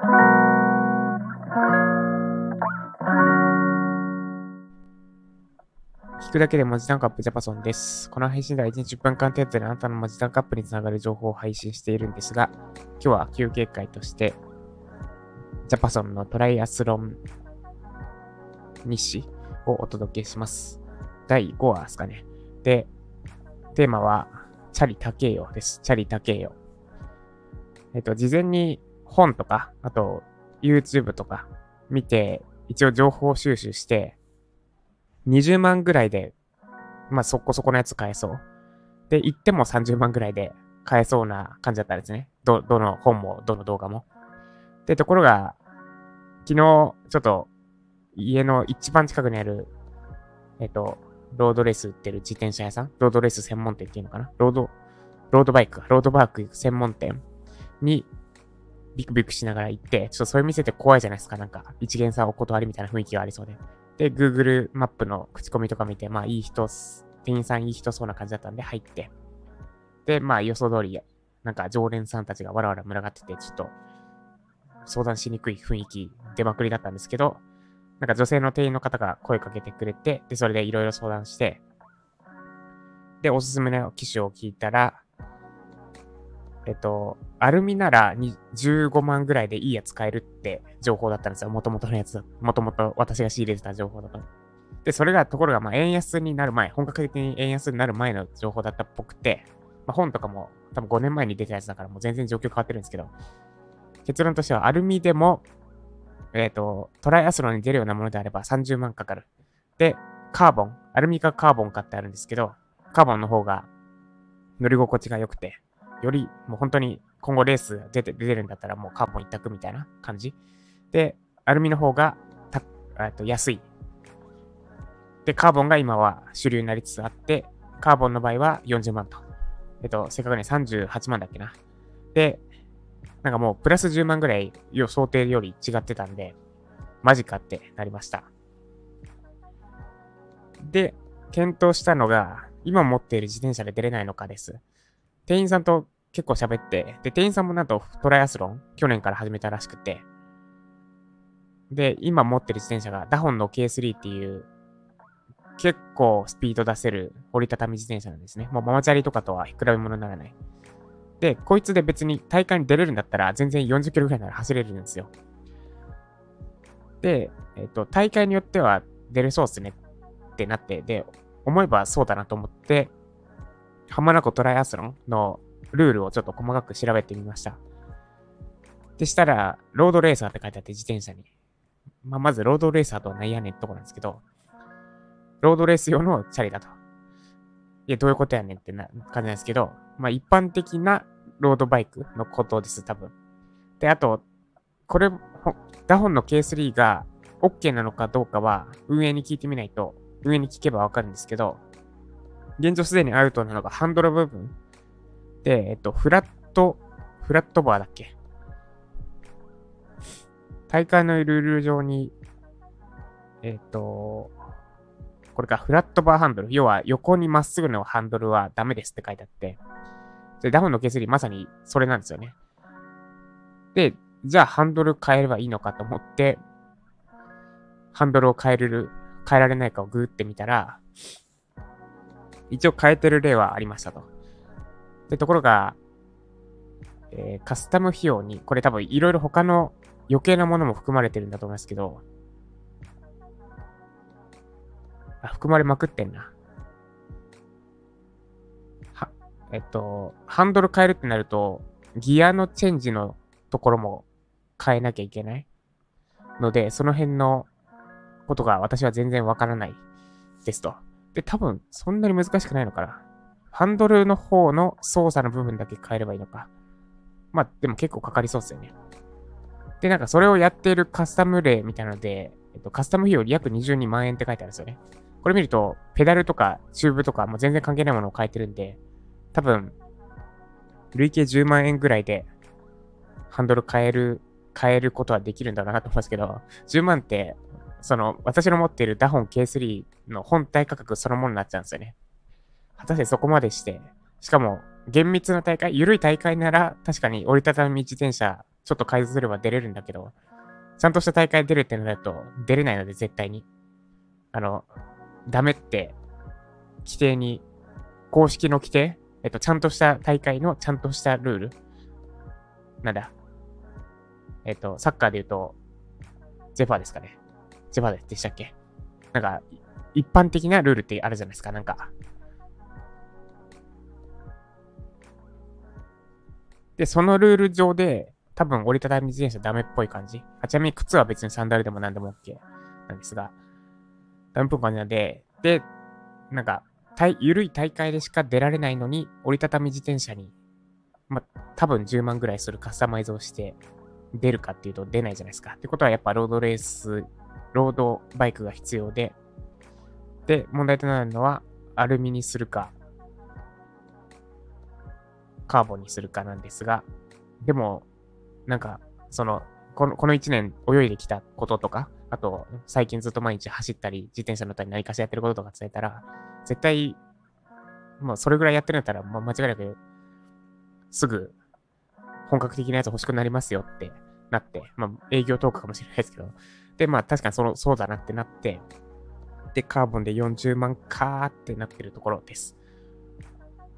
聞くだけで文字タンカップジャパソンです。この配信では1日10分間程度であなたの文字タンカップにつながる情報を配信しているんですが、今日は休憩会として、ジャパソンのトライアスロン日誌をお届けします。第5話ですかね。で、テーマは、チャリ高えよです。チャリ高えよ。えっと、事前に本とか、あと YouTube とか見て、一応情報収集して、20万ぐらいで、まあそこそこのやつ買えそう。で、言っても30万ぐらいで買えそうな感じだったんですね。ど、どの本も、どの動画も。で、ところが、昨日、ちょっと、家の一番近くにある、えっと、ロードレース売ってる自転車屋さんロードレース専門店っていうのかなロード、ロードバイク。ロードバイク専門店に、ビクビクしながら行って、ちょっとそういう店って怖いじゃないですか。なんか、一元さんお断りみたいな雰囲気がありそうで。で、Google マップの口コミとか見て、まあいい人、店員さんいい人そうな感じだったんで入って。で、まあ予想通り、なんか常連さんたちがわらわら群がってて、ちょっと相談しにくい雰囲気出まくりだったんですけど、なんか女性の店員の方が声かけてくれて、で、それでいろいろ相談して、で、おすすめの機種を聞いたら、えっと、アルミなら15万ぐらいでいいやつ買えるって情報だったんですよ。もともとのやつだ。もともと私が仕入れてた情報だと。で、それが、ところが、まあ、円安になる前、本格的に円安になる前の情報だったっぽくて、まあ、本とかも多分5年前に出たやつだからもう全然状況変わってるんですけど、結論としてはアルミでも、えっ、と、トライアスロンに出るようなものであれば30万かかる。で、カーボン、アルミかカーボンかってあるんですけど、カーボンの方が乗り心地が良くて、よりもう本当に今後レース出て出るんだったらもうカーボン一択みたいな感じ。で、アルミの方がたと安い。で、カーボンが今は主流になりつつあって、カーボンの場合は40万と。えっと、正確に38万だっけな。で、なんかもうプラス10万ぐらい予想定より違ってたんで、マジかってなりました。で、検討したのが、今持っている自転車で出れないのかです。店員さんと結構喋って、で、店員さんもなんとトライアスロン、去年から始めたらしくて、で、今持ってる自転車がダホンの K3 っていう、結構スピード出せる折りたたみ自転車なんですね。もうママチャリとかとは比べ物にならない。で、こいつで別に大会に出れるんだったら全然40キロぐらいなら走れるんですよ。で、えっ、と、大会によっては出れそうっすねってなって、で、思えばそうだなと思って、浜名湖トライアスロンのルールをちょっと細かく調べてみました。でしたら、ロードレーサーって書いてあって自転車に。まあ、まずロードレーサーとは何やねんってとこなんですけど、ロードレース用のチャリだと。いや、どういうことやねんってな感じなんですけど、まあ一般的なロードバイクのことです、多分。で、あと、これ、ダホンの K3 が OK なのかどうかは運営に聞いてみないと、運営に聞けばわかるんですけど、現状すでにアウトなのがハンドル部分。で、えっと、フラット、フラットバーだっけ？大会のルール上に、えっと、これか、フラットバーハンドル。要は、横にまっすぐのハンドルはダメですって書いてあって。で、ダウンの K3 まさにそれなんですよね。で、じゃあハンドル変えればいいのかと思って、ハンドルを変えれる、変えられないかをグーってみたら、一応変えてる例はありましたと。で、ところが、えーカスタム費用に、これ多分いろいろ他の余計なものも含まれてるんだと思いますけど、あ、含まれまくってんな。は、えっと、ハンドル変えるってなると、ギアのチェンジのところも変えなきゃいけないので、その辺のことが私は全然わからないですと。で、多分そんなに難しくないのかな。ハンドルの方の操作の部分だけ変えればいいのか。まあ、でも結構かかりそうですよね。で、なんかそれをやっているカスタム例みたいなので、えっと、カスタム費用約22万円って書いてあるんですよね。これ見ると、ペダルとかチューブとかも全然関係ないものを変えてるんで、多分、累計10万円ぐらいで、ハンドル変える、変えることはできるんだろうなと思いますけど、10万って、その、私の持っているダホン K3 の本体価格そのものになっちゃうんですよね。果たしてそこまでして、しかも、厳密な大会、緩い大会なら、確かに折りたたみ自転車ちょっと改造すれば出れるんだけど、ちゃんとした大会出るってなると出れないので絶対に。あの、ダメって、規定に、公式の規定えっと、ちゃんとした大会のちゃんとしたルールなんだえっと、サッカーで言うと、ゼファーですかね。ゼファーでしたっけ？なんか、一般的なルールってあるじゃないですか、なんか。で、そのルール上で、多分折りたたみ自転車ダメっぽい感じ？あちなみに靴は別にサンダルでも何でも OK なんですが、ダメっぽい感じなんで、で、なんか、ゆるい大会でしか出られないのに、折りたたみ自転車に、ま多分10万ぐらいするカスタマイズをして出るかっていうと出ないじゃないですか。ってことはやっぱロードレース、ロードバイクが必要で、で、問題となるのは、アルミにするか、カーボンにするかなんですが、でも、なんか、その、このこの1年泳いできたこととか、あと、最近ずっと毎日走ったり、自転車乗ったり何かしらやってることとか伝えたら、絶対、もうそれぐらいやってるんだったら、まあ、間違いなく、すぐ、本格的なやつ欲しくなりますよってなって、まあ、営業トークかもしれないですけど、で、まあ、確かにその、そうだなってなって、で、カーボンで40万かーってなってるところです。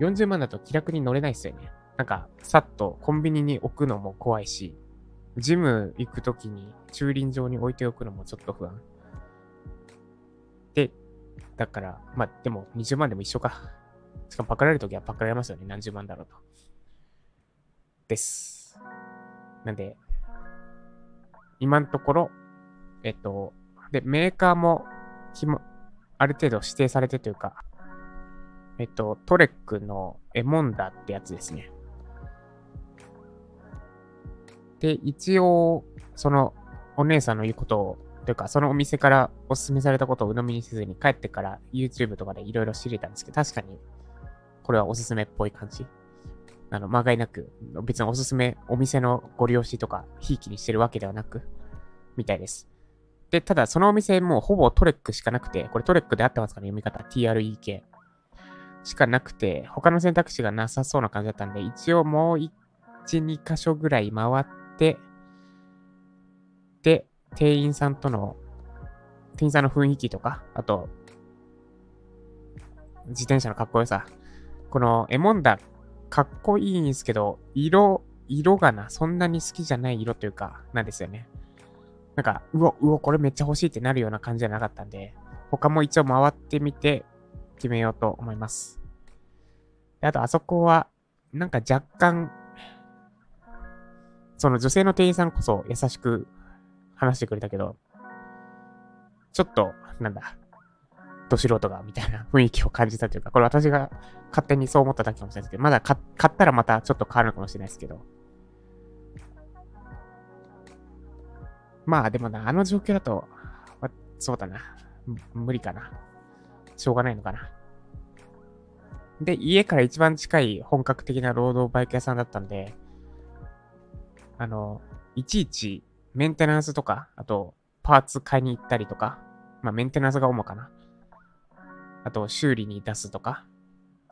40万だと気楽に乗れないっすよね。なんか、さっとコンビニに置くのも怖いし、ジム行くときに駐輪場に置いておくのもちょっと不安。で、だから、まあ、でも20万でも一緒か。しかもパクられるときはパクられますよね。何十万だろうと。です。なんで、今のところ、えっと、で、メーカーも、ひも、ある程度指定されてというか、えっと、トレックのエモンダってやつですね。で、一応、その、お姉さんの言うことを、というか、そのお店からおすすめされたことを鵜呑みにせずに帰ってから YouTube とかでいろいろ知れたんですけど、確かに、これはおすすめっぽい感じ。あの、まがいなく、別におすすめ、お店のご利用しとか、ひいきにしてるわけではなく、みたいです。で、ただそのお店もうほぼトレックしかなくて、これトレックで合ってますかね読み方。TREK。しかなくて、他の選択肢がなさそうな感じだったんで、一応もう1、2箇所ぐらい回って、で、店員さんとの、店員さんの雰囲気とか、あと、自転車のかっこよさ。このエモンダ、かっこいいんですけど、色、色がな、そんなに好きじゃない色というか、なんですよね。なんか、うお、うお、これめっちゃ欲しいってなるような感じじゃなかったんで、他も一応回ってみて決めようと思います。であと、あそこは、なんか若干、その女性の店員さんこそ優しく話してくれたけど、ちょっと、なんだ、ど素人が、みたいな雰囲気を感じたというか、これ私が勝手にそう思っただけかもしれないですけど、まだ買ったらまたちょっと変わるのかもしれないですけど、まあでもな、あの状況だと、ま、そうだな。無理かな。しょうがないのかな。で、家から一番近い本格的な労働バイク屋さんだったんで、あの、いちいちメンテナンスとか、あと、パーツ買いに行ったりとか、まあメンテナンスが主かな。あと、修理に出すとか、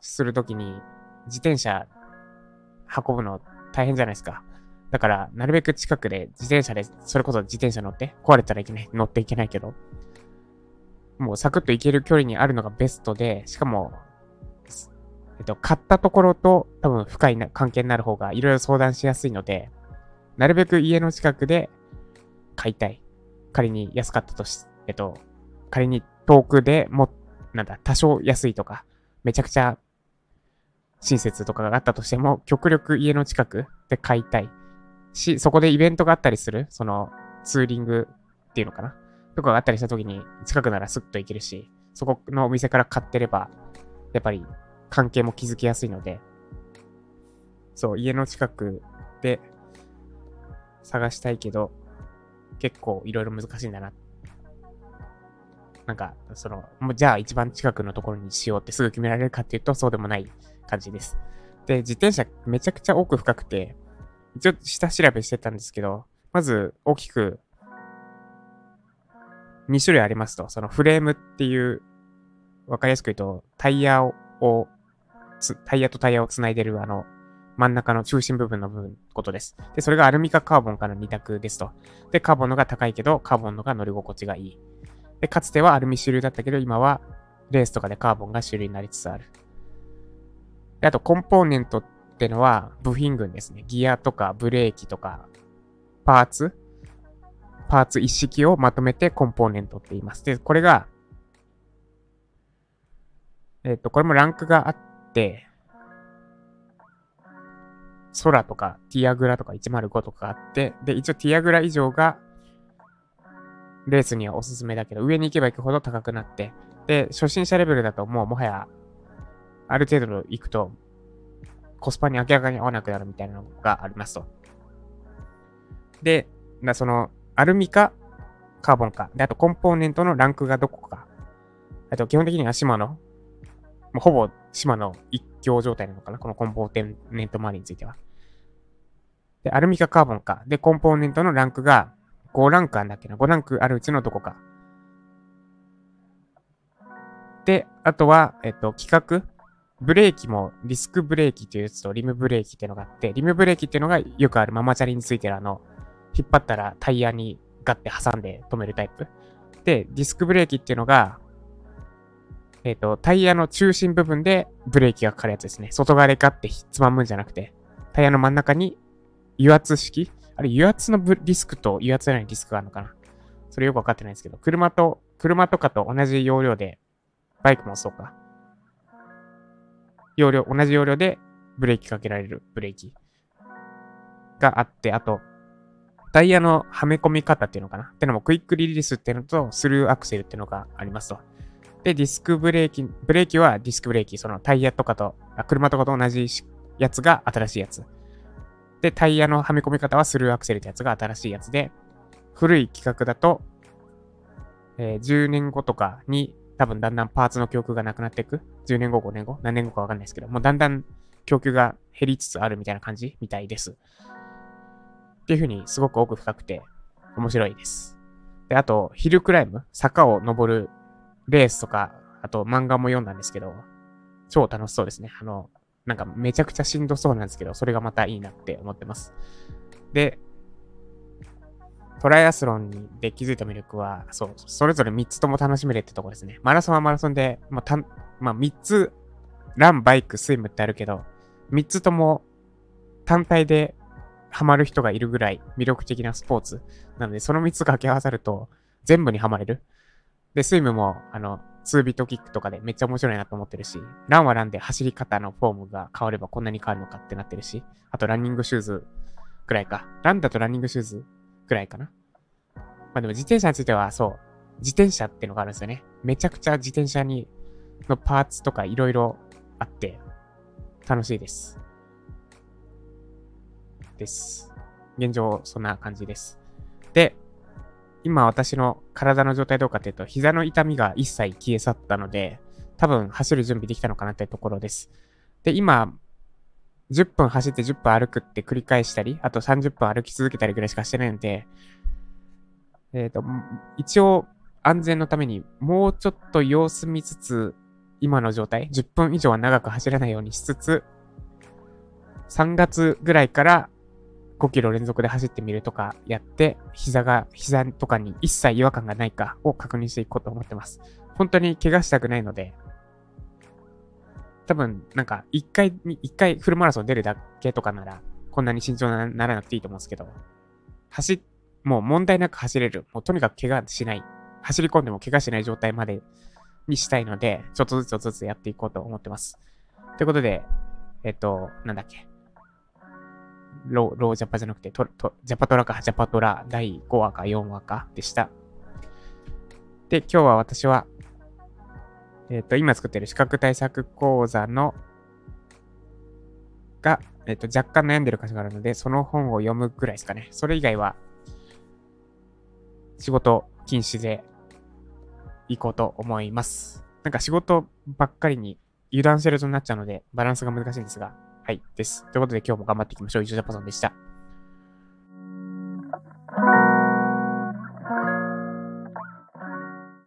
するときに、自転車運ぶの大変じゃないですか。だから、なるべく近くで自転車で、それこそ自転車乗って、壊れたらいけない、乗っていけないけど、もうサクッと行ける距離にあるのがベストで、しかも、えっと、買ったところと多分深いな関係になる方がいろいろ相談しやすいので、なるべく家の近くで買いたい。仮に安かったとし、えっと、仮に遠くでも、なんだ、多少安いとか、めちゃくちゃ親切とかがあったとしても、極力家の近くで買いたい。し、そこでイベントがあったりする、そのツーリングっていうのかな？とかがあったりした時に近くならスッと行けるし、そこのお店から買ってれば、やっぱり関係も築きやすいので、そう、家の近くで探したいけど、結構いろいろ難しいんだな。なんか、その、もうじゃあ一番近くのところにしようってすぐ決められるかっていうとそうでもない感じです。で、自転車めちゃくちゃ奥深くて、一応下調べしてたんですけど、まず大きく2種類ありますと。そのフレームっていう、わかりやすく言うと、タイヤを、タイヤとタイヤを繋いでるあの、真ん中の中心部分の部分、ことです。で、それがアルミかカーボンかの2択ですと。で、カーボンのが高いけど、カーボンのが乗り心地がいい。で、かつてはアルミ主流だったけど、今はレースとかでカーボンが主流になりつつある。で、あと、コンポーネントってってのは部品群ですね。ギアとかブレーキとか、パーツパーツ一式をまとめてコンポーネントって言います。で、これが、えっ、と、これもランクがあって、空とかティアグラとか105とかあって、で、一応ティアグラ以上がレースにはおすすめだけど、上に行けば行くほど高くなって、で、初心者レベルだともうもはや、ある程度行くと、コスパに明らかに合わなくなるみたいなのがありますと。で、だその、アルミか、カーボンか。で、あとコンポーネントのランクがどこか。あと基本的には島の、もうほぼ島の一強状態なのかなこのコンポーネント周りについては。で、アルミかカーボンか。で、コンポーネントのランクが5ランクあるんだっけな ?5 ランクあるうちのどこか。で、あとは、えっと、規格。ブレーキもディスクブレーキっていうやつとリムブレーキっていうのがあって、リムブレーキっていうのがよくあるママチャリについてるあの、引っ張ったらタイヤにガッて挟んで止めるタイプ。で、ディスクブレーキっていうのが、えっ、ー、と、タイヤの中心部分でブレーキがかかるやつですね。外側でガッてつまむんじゃなくて、タイヤの真ん中に油圧式あれ、油圧のディスクと油圧じゃないディスクがあるのかなそれよくわかってないんですけど、車と、車とかと同じ容量で、バイクもそうか。容量、同じ容量でブレーキかけられるブレーキがあって、あと、タイヤのはめ込み方っていうのかな？ってのもクイックリリースっていうのとスルーアクセルっていうのがありますと。で、ディスクブレーキ、ブレーキはディスクブレーキ、そのタイヤとかと、あ車とかと同じやつが新しいやつ。で、タイヤのはめ込み方はスルーアクセルってやつが新しいやつで、古い規格だと、えー、10年後とかに多分だんだんパーツの供給がなくなっていく？10年後、5年後、何年後かわかんないですけど、もうだんだん供給が減りつつあるみたいな感じみたいです。っていう風にすごく奥深くて面白いです。で、あと、ヒルクライム、坂を登るレースとか、あと漫画も読んだんですけど、超楽しそうですね。あの、なんかめちゃくちゃしんどそうなんですけど、それがまたいいなって思ってます。で、トライアスロンで気づいた魅力は、そう、それぞれ3つとも楽しめるってとこですね。マラソンはマラソンで、まあ、たまあ、3つ、ラン、バイク、スイムってあるけど、3つとも単体でハマる人がいるぐらい魅力的なスポーツ。なので、その3つ掛け合わさると全部にハマれる。で、スイムも、あの、2ビットキックとかでめっちゃ面白いなと思ってるし、ランはランで走り方のフォームが変わればこんなに変わるのかってなってるし、あとランニングシューズぐらいか。ランだとランニングシューズぐらいかな。まあでも自転車についてはそう、自転車ってのがあるんですよね。めちゃくちゃ自転車に、のパーツとかいろいろあって、楽しいです。です。現状、そんな感じです。で、今私の体の状態どうかっていうと、膝の痛みが一切消え去ったので、多分走る準備できたのかなってところです。で、今、10分走って10分歩くって繰り返したり、あと30分歩き続けたりぐらいしかしてないので、えっ、ー、と、一応安全のためにもうちょっと様子見つつ、今の状態、10分以上は長く走らないようにしつつ、3月ぐらいから5キロ連続で走ってみるとかやって、膝が、膝とかに一切違和感がないかを確認していこうと思ってます。本当に怪我したくないので、多分、なんか、一回に、一回フルマラソン出るだけとかなら、こんなに慎重にならなくていいと思うんですけど、走、もう問題なく走れる。もうとにかく怪我しない。走り込んでも怪我しない状態までにしたいので、ちょっとずつちょっとずつやっていこうと思ってます。ということで、えっと、なんだっけ。ロー、ロージャパじゃなくて、トトジャパトラか、ジャパトラ第5話か4話かでした。で、今日は私は、えっ、ー、と、今作ってる資格対策講座の、が、えっ、ー、と、若干悩んでる箇所があるので、その本を読むぐらいですかね。それ以外は、仕事禁止で行こうと思います。なんか仕事ばっかりに油断してるとなっちゃうので、バランスが難しいんですが、はい、です。ということで今日も頑張っていきましょう。以上ジャパソンでした。